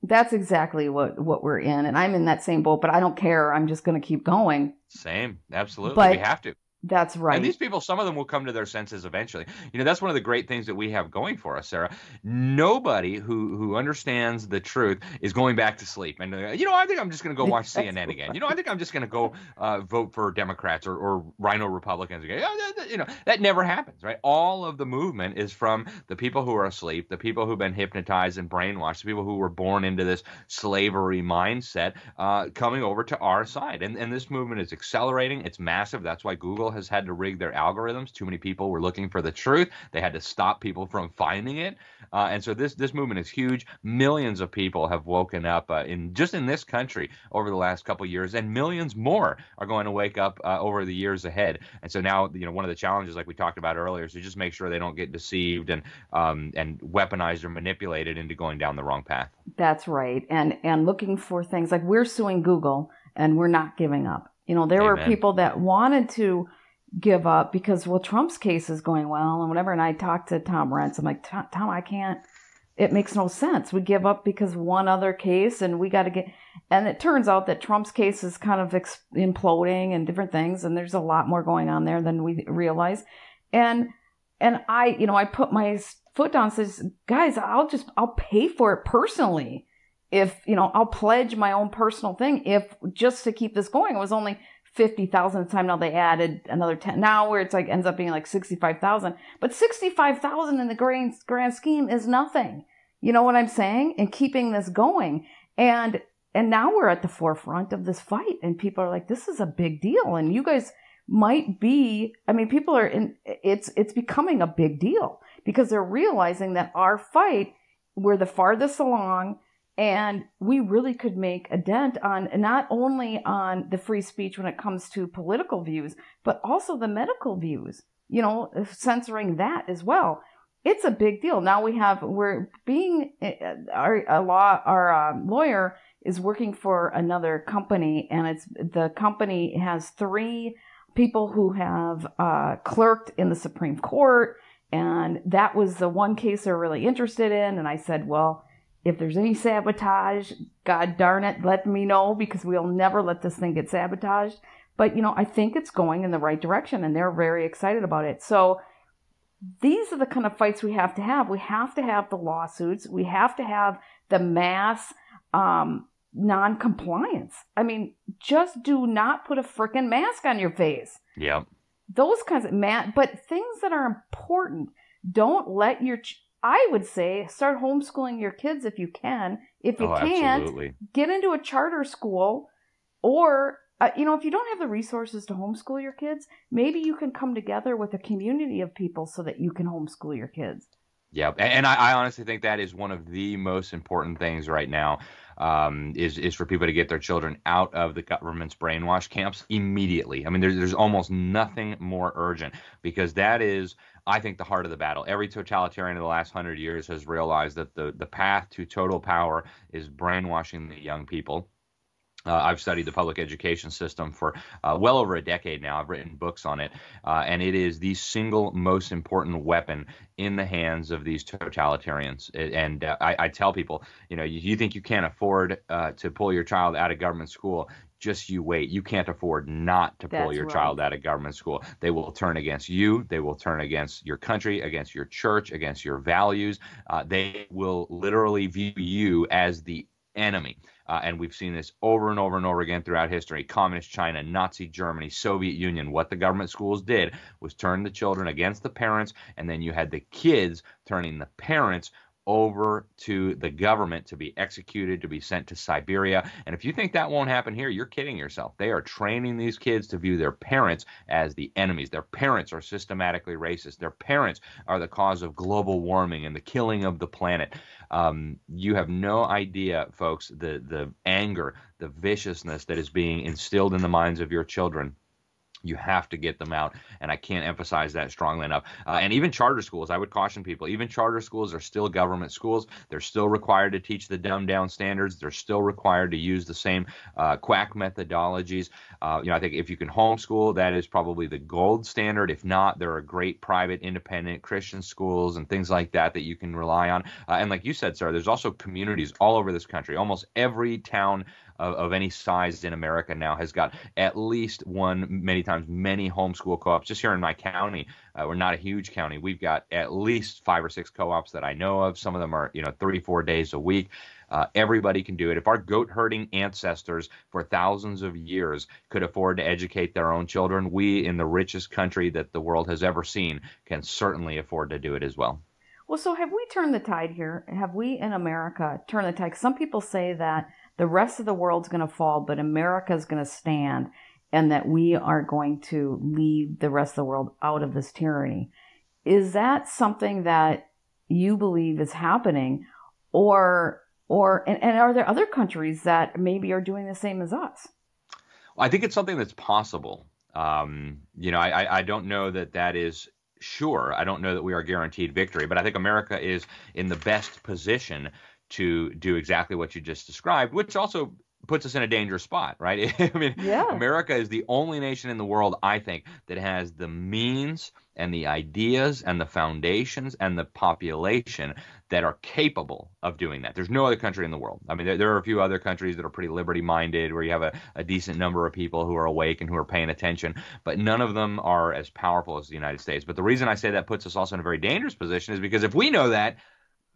That's exactly what what we're in, and I'm in that same boat. But I don't care. I'm just going to keep going. Same, absolutely. But we have to. That's right. And these people, some of them will come to their senses eventually. You know, that's one of the great things that we have going for us, Sarah. Nobody who who understands the truth is going back to sleep. And uh, you know, I think I'm just going to go watch CNN again. You know, I think I'm just going to go uh, vote for Democrats or, or RINO Republicans again. You know, that never happens, right? All of the movement is from the people who are asleep, the people who've been hypnotized and brainwashed, the people who were born into this slavery mindset, uh, coming over to our side. And and this movement is accelerating. It's massive. That's why Google has had to rig their algorithms. Too many people were looking for the truth. They had to stop people from finding it. Uh, and so this this movement is huge. Millions of people have woken up uh, in just in this country over the last couple years, and millions more are going to wake up uh, over the years ahead. And so now, you know, one of the challenges, like we talked about earlier, is to just make sure they don't get deceived and um, and weaponized or manipulated into going down the wrong path. That's right. And and looking for things like we're suing Google, and we're not giving up. You know, there Amen. were people that wanted to give up because well Trump's case is going well and whatever. And I talked to Tom Renz I'm like Tom I can't it makes no sense. We give up because one other case and we got to get and it turns out that Trump's case is kind of ex- imploding and different things. And there's a lot more going on there than we realize. And and I you know I put my foot down says guys I'll just I'll pay for it personally if you know I'll pledge my own personal thing if just to keep this going. It was only 50,000 time. Now they added another 10 now where it's like ends up being like 65,000. But 65,000 in the grand, grand scheme is nothing. You know what I'm saying? And keeping this going. And, and now we're at the forefront of this fight and people are like, this is a big deal. And you guys might be, I mean, people are in, it's, it's becoming a big deal because they're realizing that our fight, we're the farthest along and we really could make a dent on not only on the free speech when it comes to political views, but also the medical views, you know, censoring that as well. It's a big deal. Now we have, we're being, our, a law, our uh, lawyer is working for another company and it's, the company has three people who have uh, clerked in the Supreme Court. And that was the one case they're really interested in. And I said, well, if there's any sabotage, God darn it, let me know because we'll never let this thing get sabotaged. But, you know, I think it's going in the right direction and they're very excited about it. So these are the kind of fights we have to have. We have to have the lawsuits. We have to have the mass um, non-compliance. I mean, just do not put a freaking mask on your face. Yep. Those kinds of man, but things that are important. Don't let your I would say start homeschooling your kids if you can. If you oh, can't, absolutely. get into a charter school or uh, you know, if you don't have the resources to homeschool your kids, maybe you can come together with a community of people so that you can homeschool your kids. Yeah, and I, I honestly think that is one of the most important things right now um, is is for people to get their children out of the government's brainwash camps immediately. I mean, there's there's almost nothing more urgent because that is, I think, the heart of the battle. Every totalitarian in the last hundred years has realized that the the path to total power is brainwashing the young people. Uh, I've studied the public education system for uh, well over a decade now. I've written books on it, uh, and it is the single most important weapon in the hands of these totalitarians. And uh, I, I, tell people, you know, you, you think you can't afford uh, to pull your child out of government school. Just you wait. You can't afford not to pull That's your right. child out of government school. They will turn against you. They will turn against your country, against your church, against your values. Uh, they will literally view you as the enemy. Uh, and we've seen this over and over and over again throughout history. Communist China, Nazi Germany, Soviet Union. What the government schools did was turn the children against the parents, and then you had the kids turning the parents over to the government to be executed, to be sent to Siberia. And if you think that won't happen here, you're kidding yourself. They are training these kids to view their parents as the enemies. Their parents are systematically racist. Their parents are the cause of global warming and the killing of the planet. Um, you have no idea, folks, the, the anger, the viciousness that is being instilled in the minds of your children You have to get them out, and I can't emphasize that strongly enough. Uh, and even charter schools, I would caution people. Even charter schools are still government schools. They're still required to teach the dumbed down standards. They're still required to use the same uh, quack methodologies. Uh, you know, I think if you can homeschool, that is probably the gold standard. If not, there are great private, independent Christian schools and things like that that you can rely on. Uh, and like you said, Sarah, there's also communities all over this country. Almost every town of, of any size in America now has got at least one, many times many homeschool co-ops. Just here in my county, uh, we're not a huge county. We've got at least five or six co-ops that I know of. Some of them are, you know, three, four days a week. Uh, everybody can do it. If our goat herding ancestors for thousands of years could afford to educate their own children, we in the richest country that the world has ever seen can certainly afford to do it as well. Well, so have we turned the tide here? Have we in America turned the tide? Some people say that the rest of the world's going to fall, but America's going to stand, and that we are going to lead the rest of the world out of this tyranny. Is that something that you believe is happening, or or and, and are there other countries that maybe are doing the same as us? Well, I think it's something that's possible. Um, you know, I, I don't know that that is sure. I don't know that we are guaranteed victory, but I think America is in the best position to do exactly what you just described, which also puts us in a dangerous spot, right? I mean, yeah. America is the only nation in the world, I think, that has the means and the ideas and the foundations and the population that are capable of doing that. There's no other country in the world. I mean, there, there are a few other countries that are pretty liberty minded where you have a, a decent number of people who are awake and who are paying attention, but none of them are as powerful as the United States. But the reason I say that puts us also in a very dangerous position is because if we know that,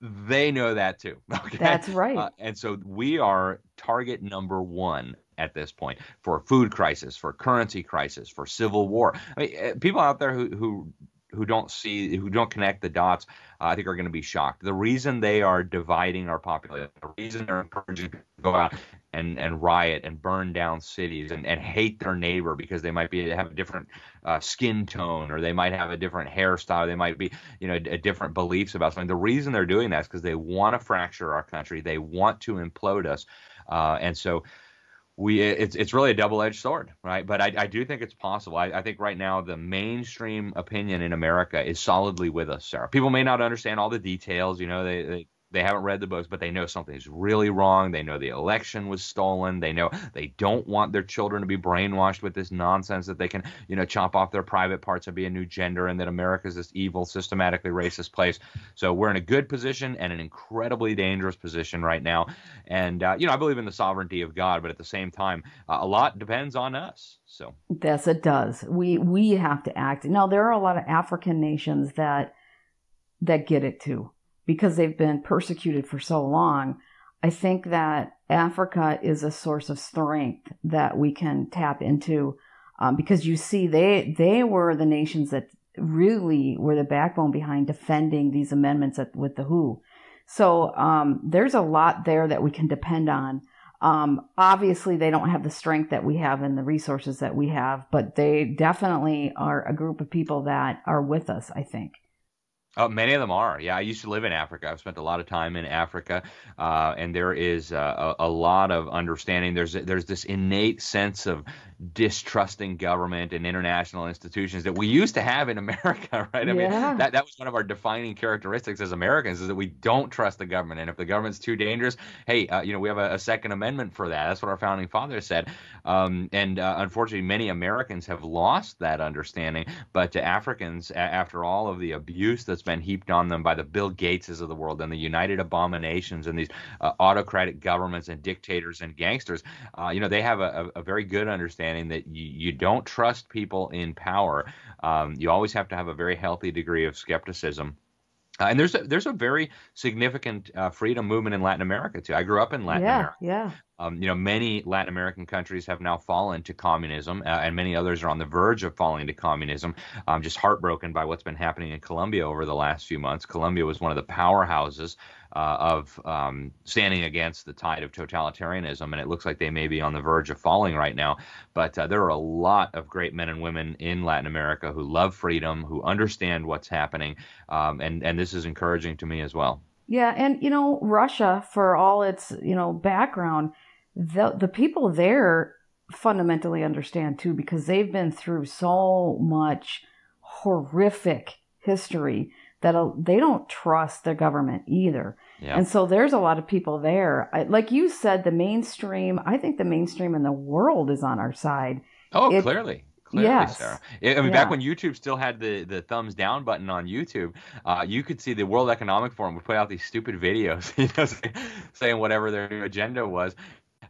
they know that too. Okay? That's right. Uh, and so we are target number one at this point for food crisis, for currency crisis, for civil war. I mean, eh, people out there who who who don't see who don't connect the dots uh, i think are going to be shocked. The reason they are dividing our population the reason they're encouraging people to go out and and riot and burn down cities and, and hate their neighbor because they might be have a different uh, skin tone or they might have a different hairstyle they might be you know a, different beliefs about something. The reason they're doing that is because they want to fracture our country. They want to implode us. Uh, and so we it's it's really a double edged sword, right? But I, I do think it's possible. I, I think right now the mainstream opinion in America is solidly with us, Sarah. People may not understand all the details, you know, they, they they haven't read the books, but they know something's really wrong. They know the election was stolen. They know they don't want their children to be brainwashed with this nonsense that they can, you know, chop off their private parts and be a new gender and that America is this evil, systematically racist place. So we're in a good position and an incredibly dangerous position right now. And, uh, you know, I believe in the sovereignty of God, but at the same time, uh, a lot depends on us. So, yes, it does. We, we have to act. Now, there are a lot of African nations that, that get it too because they've been persecuted for so long, I think that Africa is a source of strength that we can tap into um, because you see they they were the nations that really were the backbone behind defending these amendments at, with the WHO. So um, there's a lot there that we can depend on. Um, obviously, they don't have the strength that we have and the resources that we have, but they definitely are a group of people that are with us. I think. Oh, many of them are. Yeah, I used to live in Africa. I've spent a lot of time in Africa, uh, and there is uh, a, a, lot of understanding. There's there's this innate sense of distrusting government and international institutions that we used to have in America, right? I yeah. mean, that, that was one of our defining characteristics as Americans is that we don't trust the government. And if the government's too dangerous, hey, uh, you know, we have a, a, Second Amendment for that. That's what our founding fathers said. Um, and uh, unfortunately, many Americans have lost that understanding. But to Africans, a- after all of the abuse that's been heaped on them by the Bill Gateses of the world and the United Abominations and these uh, autocratic governments and dictators and gangsters, uh, you know, they have a, a very good understanding that you, you don't trust people in power. Um, you always have to have a very healthy degree of skepticism. Uh, and there's a, there's a very significant uh, freedom movement in Latin America too. I grew up in Latin yeah, America. Yeah. Um, you know, many Latin American countries have now fallen to communism, uh, and many others are on the verge of falling to communism. I'm just heartbroken by what's been happening in Colombia over the last few months. Colombia was one of the powerhouses uh, of um, standing against the tide of totalitarianism, and it looks like they may be on the verge of falling right now. But uh, there are a lot of great men and women in Latin America who love freedom, who understand what's happening, um, and and this is encouraging to me as well. Yeah, and you know, Russia, for all its you know background, the the people there fundamentally understand too because they've been through so much horrific history that they don't trust the government either. Yeah. And so there's a lot of people there. like you said, the mainstream, I think the mainstream in the world is on our side. Oh, it, clearly. Clearly, yes. Sarah. I mean, yeah. back when YouTube still had the, the thumbs down button on YouTube, uh, you could see the World Economic Forum would put out these stupid videos, you know, saying whatever their agenda was.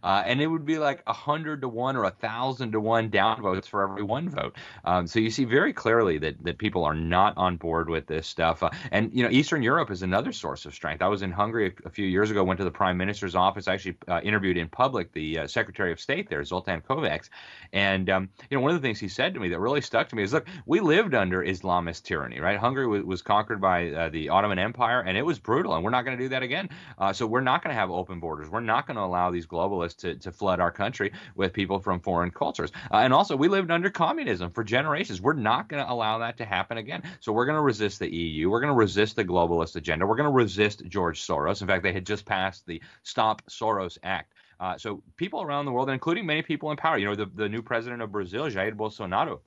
Uh, and it would be like a hundred to one or a thousand to one downvotes for every one vote. Um, so you see very clearly that that people are not on board with this stuff. Uh, and you know, Eastern Europe is another source of strength. I was in Hungary a, a few years ago. Went to the Prime Minister's office. I actually uh, interviewed in public the uh, Secretary of State there, Zoltan Kovacs. And um, you know, one of the things he said to me that really stuck to me is, look, we lived under Islamist tyranny, right? Hungary was, was conquered by uh, the Ottoman Empire, and it was brutal, and we're not going to do that again. Uh, so we're not going to have open borders. We're not going to allow these globalists to, to flood our country with people from foreign cultures. Uh, and also, we lived under communism for generations. We're not going to allow that to happen again. So we're going to resist the EU. We're going to resist the globalist agenda. We're going to resist George Soros. In fact, they had just passed the Stop Soros Act. Uh, so people around the world, including many people in power, you know, the, the new president of Brazil, Jair Bolsonaro,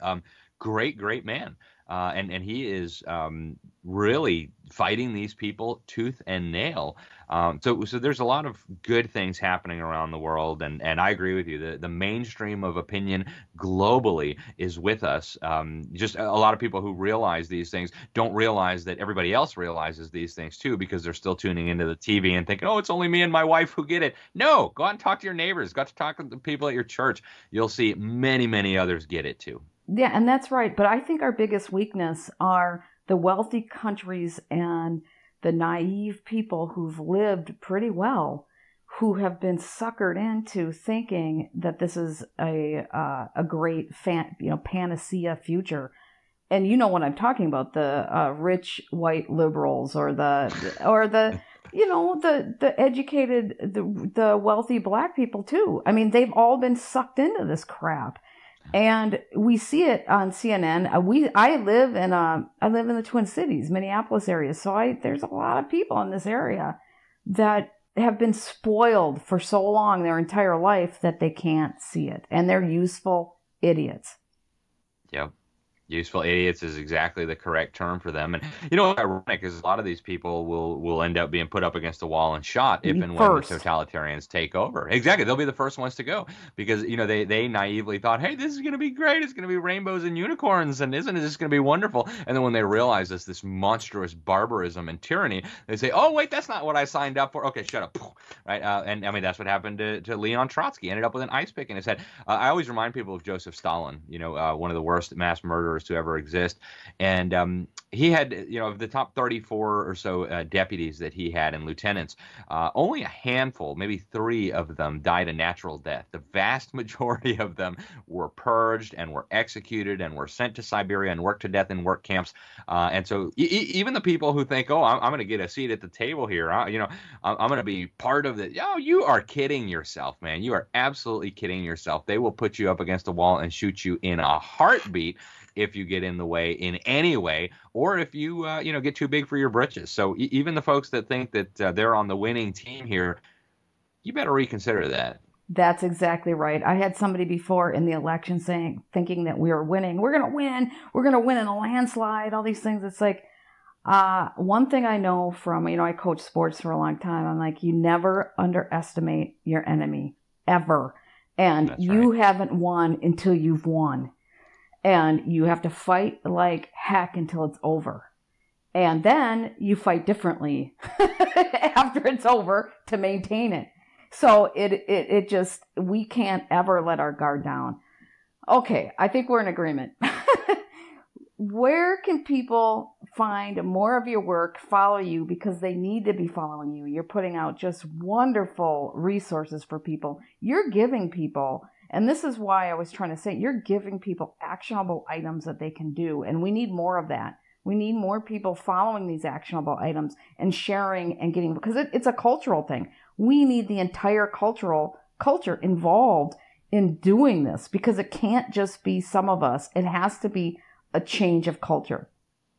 um, great, great man. Uh, and and he is um, really fighting these people tooth and nail. Um, so so there's a lot of good things happening around the world, and and I agree with you. The the mainstream of opinion globally is with us. Um, just a lot of people who realize these things don't realize that everybody else realizes these things too, because they're still tuning into the TV and thinking, oh, it's only me and my wife who get it. No, go out and talk to your neighbors. Go to talk to the people at your church. You'll see many many others get it too. Yeah, and that's right. But I think our biggest weakness are the wealthy countries and the naive people who've lived pretty well, who have been suckered into thinking that this is a uh, a great fan, you know panacea future. And you know what I'm talking about the uh, rich white liberals or the or the you know the the educated the the wealthy black people too. I mean they've all been sucked into this crap and we see it on CNN. Uh, we I live in uh, I live in the Twin Cities, Minneapolis area, so I there's a lot of people in this area that have been spoiled for so long their entire life that they can't see it, and they're useful idiots. Yep. Useful idiots is exactly the correct term for them. And you know what's ironic is a lot of these people will will end up being put up against the wall and shot if and when the totalitarians take over. Exactly. They'll be the first ones to go because you know they they naively thought, "Hey, this is going to be great. It's going to be rainbows and unicorns and isn't it just going to be wonderful?" And then when they realize this this monstrous barbarism and tyranny, they say, "Oh, wait, that's not what I signed up for." Okay, shut up. Right? Uh, and I mean that's what happened to, to Leon Trotsky. Ended up with an ice pick in his head. Uh, I always remind people of Joseph Stalin, you know, uh, one of the worst mass murderers to ever exist. And um, he had, you know, of the top 34 or so uh, deputies that he had and lieutenants, uh, only a handful, maybe three of them, died a natural death. The vast majority of them were purged and were executed and were sent to Siberia and worked to death in work camps. Uh, and so e- even the people who think, oh, I'm, I'm going to get a seat at the table here, uh, you know, I'm, I'm going to be part of the, oh, you are kidding yourself, man. You are absolutely kidding yourself. They will put you up against a wall and shoot you in a heartbeat if you get in the way in any way, or if you uh, you know get too big for your britches. So e- even the folks that think that uh, they're on the winning team here, you better reconsider that. That's exactly right. I had somebody before in the election saying, thinking that we were winning. We're going to win. We're going to win in a landslide. All these things. It's like, uh, one thing I know from, you know, I coach sports for a long time. I'm like, you never underestimate your enemy ever. And That's you haven't won until you've won and you have to fight like heck until it's over. And then you fight differently after it's over to maintain it. So it, it, it just, we can't ever let our guard down. Okay. I think we're in agreement. Where can people find more of your work, follow you because they need to be following you? You're putting out just wonderful resources for people. You're giving people and this is why I was trying to say you're giving people actionable items that they can do. And we need more of that. We need more people following these actionable items and sharing and getting, because it, it's a cultural thing. We need the entire cultural culture involved in doing this because it can't just be some of us. It has to be a change of culture.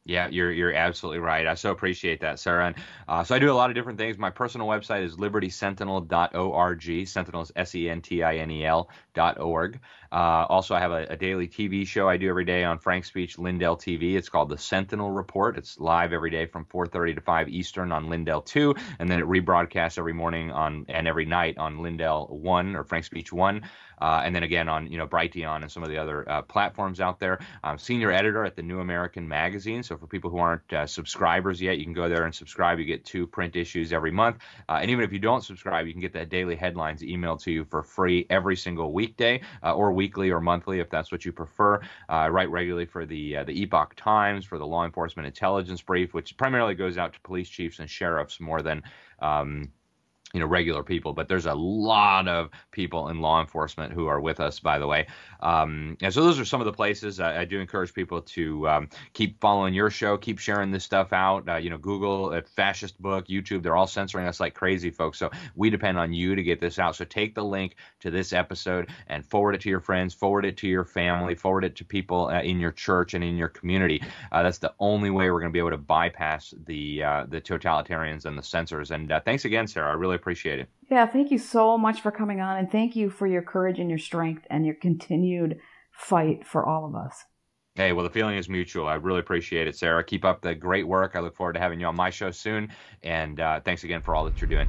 Yeah, you're you're absolutely right. I so appreciate that, Sarah. And uh, so I do a lot of different things. My personal website is libertysentinel.org. Sentinel is S E N T I N E L dot org. Uh, also, I have a, a, daily TV show I do every day on Frank Speech Lindell TV. It's called the Sentinel Report. It's live every day from 4:30 to 5 Eastern on Lindell 2, and then it rebroadcasts every morning on and every night on Lindell 1 or Frank Speech 1. Uh, and then again on you know Brighteon and some of the other uh, platforms out there. I'm senior editor at the New American Magazine, so for people who aren't uh, subscribers yet, you can go there and subscribe. You get two print issues every month, uh, and even if you don't subscribe, you can get the daily headlines emailed to you for free every single weekday uh, or weekly or monthly if that's what you prefer. I write regularly for the the Epoch Times, for the Law Enforcement Intelligence Brief, which primarily goes out to police chiefs and sheriffs more than um, you know regular people but there's a lot of people in law enforcement who are with us by the way. Um, and so those are some of the places i, I do encourage people to um, keep following your show keep sharing this stuff out. Uh, you know google uh, fascist book youtube they're all censoring us like crazy folks. So we depend on you to get this out. So take the link to this episode and forward it to your friends forward it to your family forward it to people uh, in your church and in your community. Uh, that's the only way we're going to be able to bypass the uh, the totalitarians and the censors. And thanks again sarah. I really appreciate it. Yeah, thank you so much for coming on, and thank you for your courage and your strength and your continued fight for all of us. Hey, well, the feeling is mutual. I really appreciate it, Sarah. Keep up the great work. I look forward to having you on my show soon. And uh, thanks again for all that you're doing.